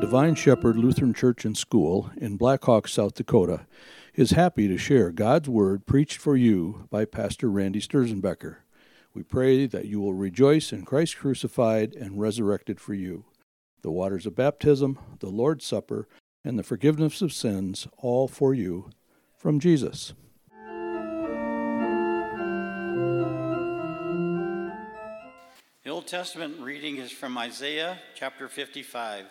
Divine Shepherd Lutheran Church and School in Black Hawk, South Dakota, is happy to share God's Word preached for you by Pastor Randy Sturzenbecker. We pray that you will rejoice in Christ crucified and resurrected for you. The waters of baptism, the Lord's Supper, and the forgiveness of sins, all for you from Jesus. The Old Testament reading is from Isaiah chapter 55.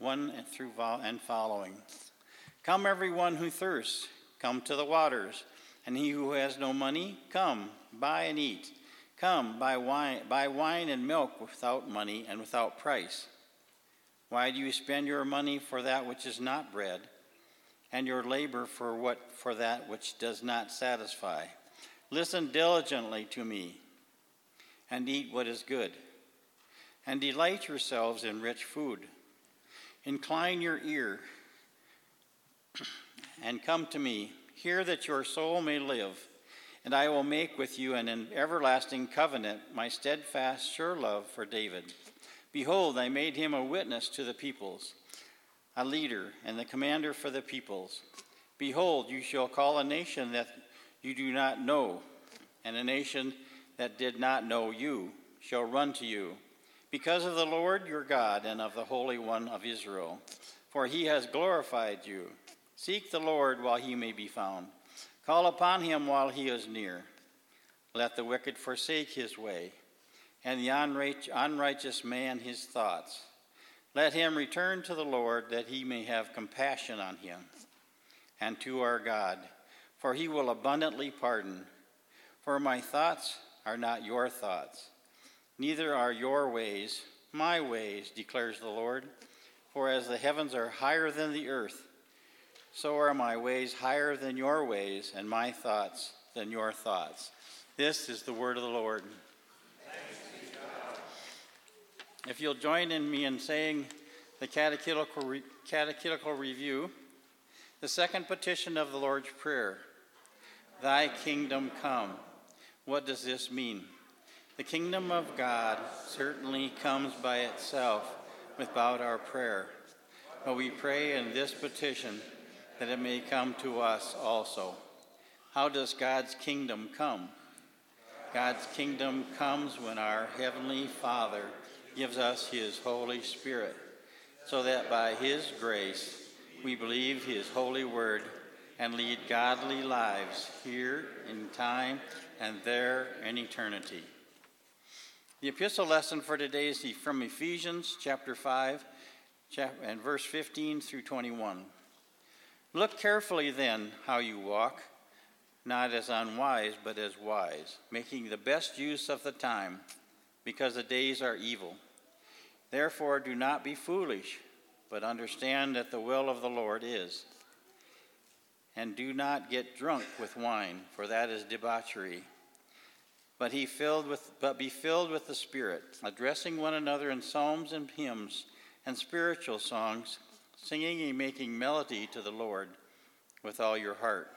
1 through and following. Come, everyone who thirsts, come to the waters, and he who has no money, come, buy and eat. Come, buy wine, buy wine and milk without money and without price. Why do you spend your money for that which is not bread, and your labor for what for that which does not satisfy? Listen diligently to me, and eat what is good, and delight yourselves in rich food Incline your ear and come to me. Hear that your soul may live, and I will make with you an everlasting covenant, my steadfast, sure love for David. Behold, I made him a witness to the peoples, a leader and the commander for the peoples. Behold, you shall call a nation that you do not know, and a nation that did not know you shall run to you because of the Lord your God and of the Holy One of Israel, for he has glorified you. Seek the Lord while he may be found, call upon him while he is near. Let the wicked forsake his way, and the unrighteous man his thoughts. Let him return to the Lord, that he may have compassion on him, and to our God, for he will abundantly pardon. For my thoughts are not your thoughts Neither are your ways my ways, declares the Lord. For as the heavens are higher than the earth, so are my ways higher than your ways, and my thoughts than your thoughts. This is the word of the Lord. If you'll join in me in saying the catechetical, re- catechetical review, the second petition of the Lord's Prayer Thy kingdom come. What does this mean? The kingdom of God certainly comes by itself without our prayer, but we pray in this petition that it may come to us also. How does God's kingdom come? God's kingdom comes when our Heavenly Father gives us His Holy Spirit, so that by His grace we believe His holy word and lead godly lives here in time and there in eternity. The epistle lesson for today is from Ephesians chapter 5 and verse 15 through 21. Look carefully then how you walk, not as unwise, but as wise, making the best use of the time, because the days are evil. Therefore, do not be foolish, but understand that the will of the Lord is. And do not get drunk with wine, for that is debauchery but he filled with but be filled with the spirit addressing one another in psalms and hymns and spiritual songs singing and making melody to the lord with all your heart.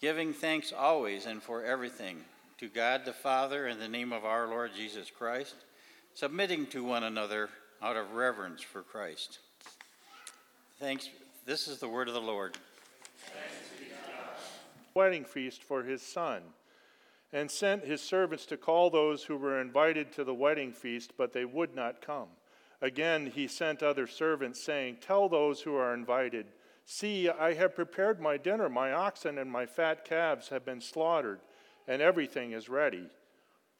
Giving thanks always and for everything to god the father in the name of our lord jesus christ submitting to one another out of reverence for christ. Thanks this is the word of the lord. Wedding feast for his son and sent his servants to call those who were invited to the wedding feast, but they would not come. Again, he sent other servants, saying, Tell those who are invited, See, I have prepared my dinner. My oxen and my fat calves have been slaughtered, and everything is ready.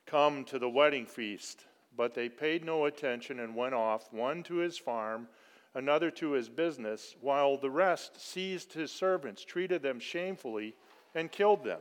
Come to the wedding feast. But they paid no attention and went off, one to his farm, another to his business, while the rest seized his servants, treated them shamefully, and killed them.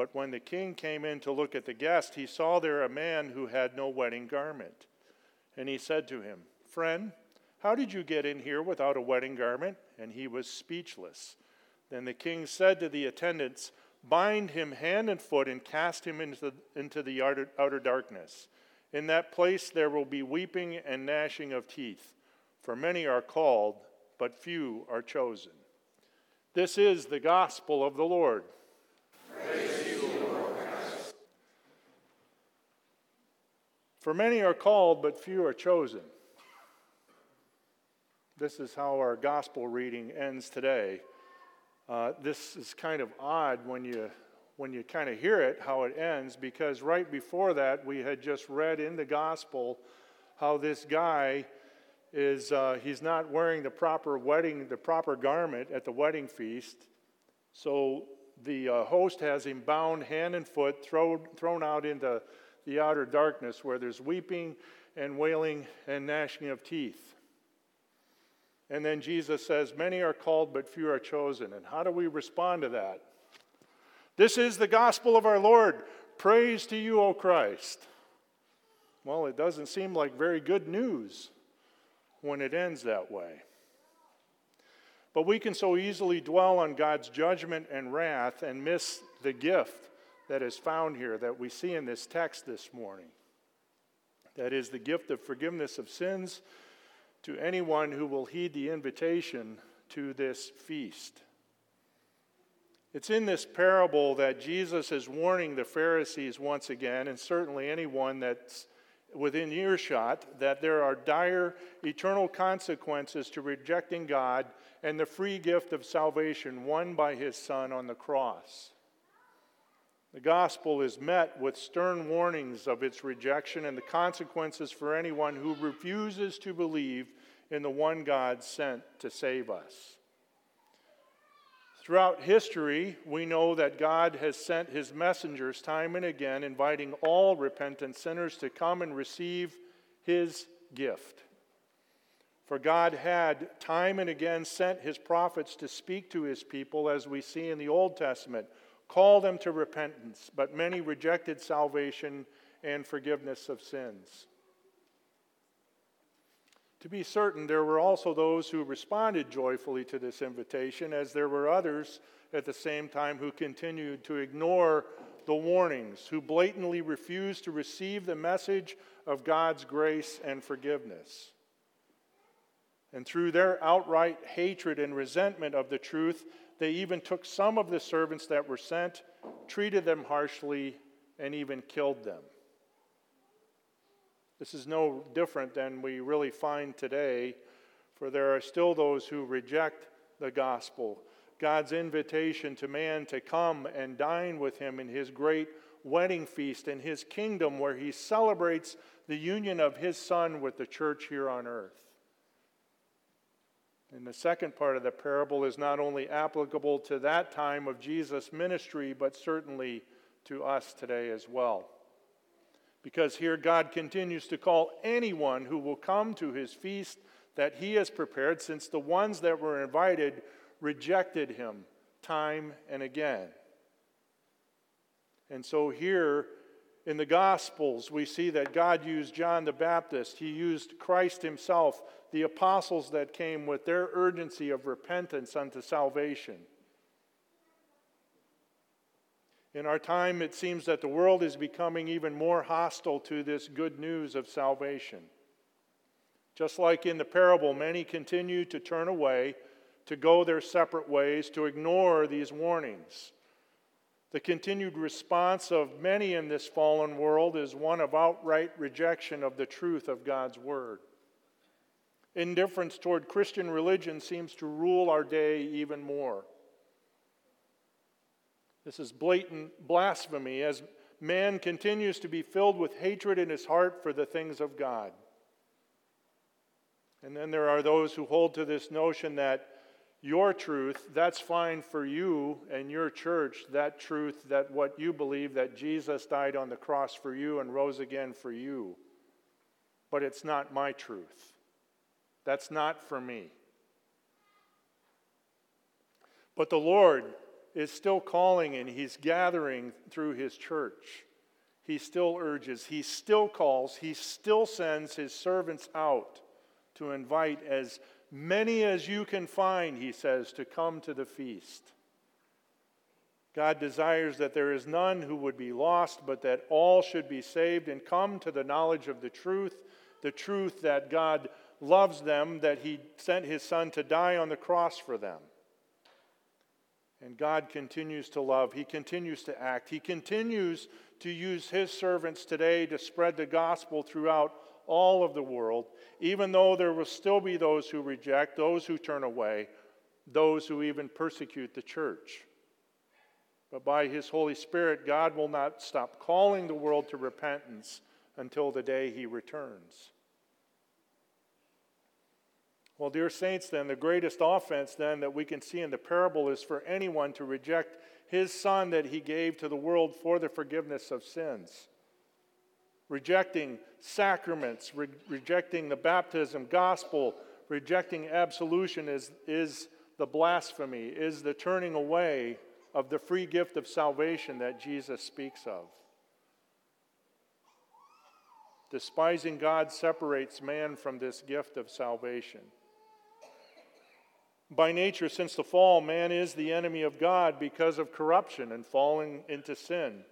But when the king came in to look at the guest, he saw there a man who had no wedding garment. And he said to him, Friend, How did you get in here without a wedding garment? And he was speechless. Then the king said to the attendants, Bind him hand and foot and cast him into the, into the outer, outer darkness. In that place there will be weeping and gnashing of teeth, for many are called, but few are chosen. This is the gospel of the Lord. For many are called, but few are chosen. This is how our gospel reading ends today. Uh, this is kind of odd when you when you kind of hear it how it ends because right before that we had just read in the gospel how this guy is uh, he's not wearing the proper wedding the proper garment at the wedding feast so the uh, host has him bound hand and foot thrown, thrown out into the outer darkness where there's weeping and wailing and gnashing of teeth. And then Jesus says, Many are called, but few are chosen. And how do we respond to that? This is the gospel of our Lord. Praise to you, O Christ. Well, it doesn't seem like very good news when it ends that way. But we can so easily dwell on God's judgment and wrath and miss the gift that is found here that we see in this text this morning. That is the gift of forgiveness of sins to anyone who will heed the invitation to this feast. It's in this parable that Jesus is warning the Pharisees once again, and certainly anyone that's within earshot, that there are dire eternal consequences to rejecting God and the free gift of salvation won by his Son on the cross. The gospel is met with stern warnings of its rejection and the consequences for anyone who refuses to believe in the one God sent to save us. Throughout history, we know that God has sent his messengers time and again, inviting all repentant sinners to come and receive his gift. For God had time and again sent his prophets to speak to his people, as we see in the Old Testament call them to repentance, but many rejected salvation and forgiveness of sins. To be certain, there were also those who responded joyfully to this invitation, as there were others at the same time who continued to ignore the warnings, who blatantly refused to receive the message of God's grace and forgiveness. And through their outright hatred and resentment of the truth, they even took some of the servants that were sent, treated them harshly, and even killed them. This is no different than we really find today, for there are still those who reject the gospel, God's invitation to man to come and dine with him in his great wedding feast in his kingdom, where he celebrates the union of his son with the church here on earth. And the second part of the parable is not only applicable to that time of Jesus' ministry, but certainly to us today as well. Because here God continues to call anyone who will come to his feast that he has prepared, since the ones that were invited rejected him time and again. And so here in the Gospels, we see that God used John the Baptist, he used Christ himself the apostles that came with their urgency of repentance unto salvation. In our time, it seems that the world is becoming even more hostile to this good news of salvation. Just like in the parable, many continue to turn away, to go their separate ways, to ignore these warnings. The continued response of many in this fallen world is one of outright rejection of the truth of God's Word. Indifference toward Christian religion seems to rule our day even more. This is blatant blasphemy as man continues to be filled with hatred in his heart for the things of God. And then there are those who hold to this notion that your truth, that's fine for you and your church, that truth, that what you believe, that Jesus died on the cross for you and rose again for you. But it's not my truth. That's not for me. But the Lord is still calling and He's gathering through His church. He still urges, He still calls, He still sends His servants out to invite as many as you can find, he says, to come to the feast. God desires that there is none who would be lost, but that all should be saved and come to the knowledge of the truth, the truth that God loves them, that He sent His Son to die on the cross for them. And God continues to love, He continues to act, He continues to use His servants today to spread the gospel throughout all of the world, even though there will still be those who reject, those who turn away, those who even persecute the church. But by His Holy Spirit, God will not stop calling the world to repentance until the day He returns. Well, dear saints, then, the greatest offense then that we can see in the parable is for anyone to reject his son that he gave to the world for the forgiveness of sins. Rejecting sacraments, re- rejecting the baptism, gospel, rejecting absolution is, is the blasphemy, is the turning away of the free gift of salvation that Jesus speaks of. Despising God separates man from this gift of salvation. By nature, since the fall, man is the enemy of God because of corruption and falling into sin.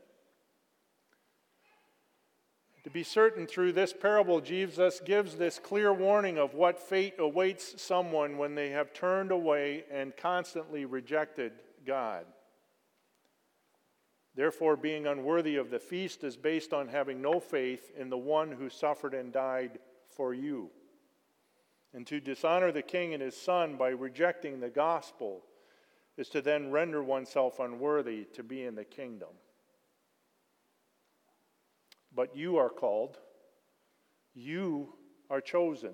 To be certain, through this parable, Jesus gives this clear warning of what fate awaits someone when they have turned away and constantly rejected God. Therefore, being unworthy of the feast is based on having no faith in the one who suffered and died for you. And to dishonor the king and his son by rejecting the gospel is to then render oneself unworthy to be in the kingdom. But you are called, you are chosen.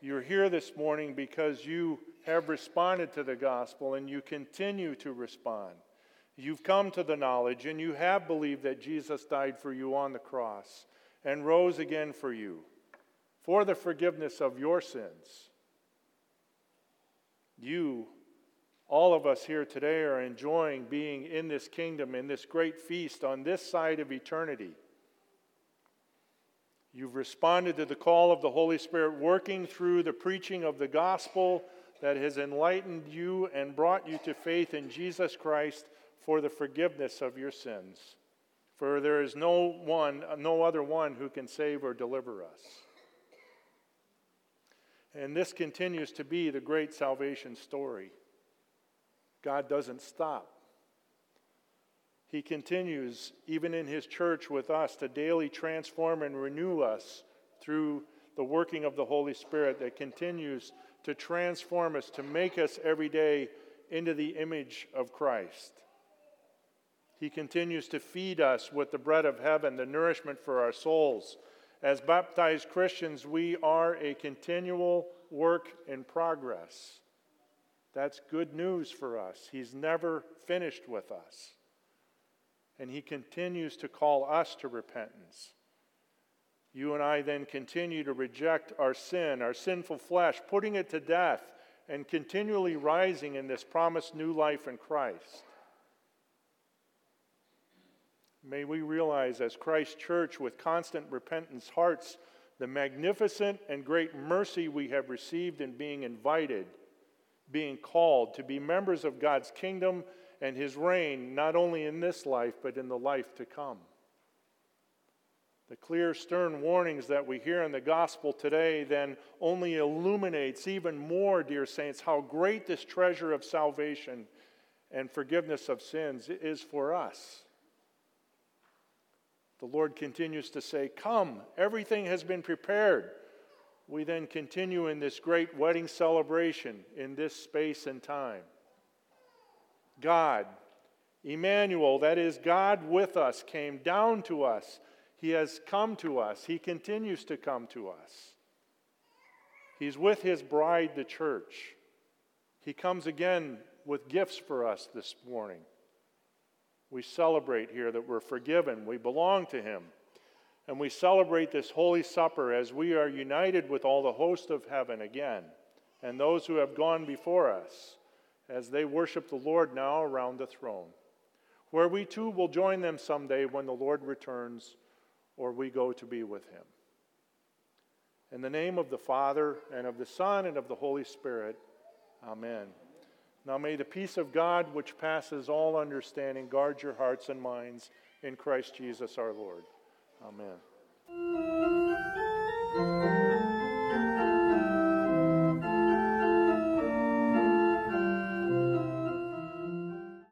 You're here this morning because you have responded to the gospel and you continue to respond. You've come to the knowledge and you have believed that Jesus died for you on the cross and rose again for you for the forgiveness of your sins. You, all of us here today, are enjoying being in this kingdom, in this great feast on this side of eternity. You've responded to the call of the Holy Spirit, working through the preaching of the gospel that has enlightened you and brought you to faith in Jesus Christ for the forgiveness of your sins. For there is no one, no other one who can save or deliver us. And this continues to be the great salvation story. God doesn't stop. He continues, even in His church with us, to daily transform and renew us through the working of the Holy Spirit that continues to transform us, to make us every day into the image of Christ. He continues to feed us with the bread of heaven, the nourishment for our souls. As baptized Christians, we are a continual work in progress. That's good news for us. He's never finished with us. And He continues to call us to repentance. You and I then continue to reject our sin, our sinful flesh, putting it to death, and continually rising in this promised new life in Christ. May we realize as Christ Church with constant repentance hearts the magnificent and great mercy we have received in being invited, being called to be members of God's kingdom and his reign, not only in this life, but in the life to come. The clear, stern warnings that we hear in the gospel today then only illuminates even more, dear saints, how great this treasure of salvation and forgiveness of sins is for us. The Lord continues to say, Come, everything has been prepared. We then continue in this great wedding celebration in this space and time. God, Emmanuel, that is, God with us, came down to us. He has come to us. He continues to come to us. He's with his bride, the church. He comes again with gifts for us this morning. We celebrate here that we're forgiven, we belong to Him. And we celebrate this Holy Supper as we are united with all the host of heaven again, and those who have gone before us as they worship the Lord now around the throne, where we too will join them someday when the Lord returns or we go to be with Him. In the name of the Father, and of the Son, and of the Holy Spirit. Amen. Now may the peace of God, which passes all understanding, guard your hearts and minds in Christ Jesus our Lord. Amen.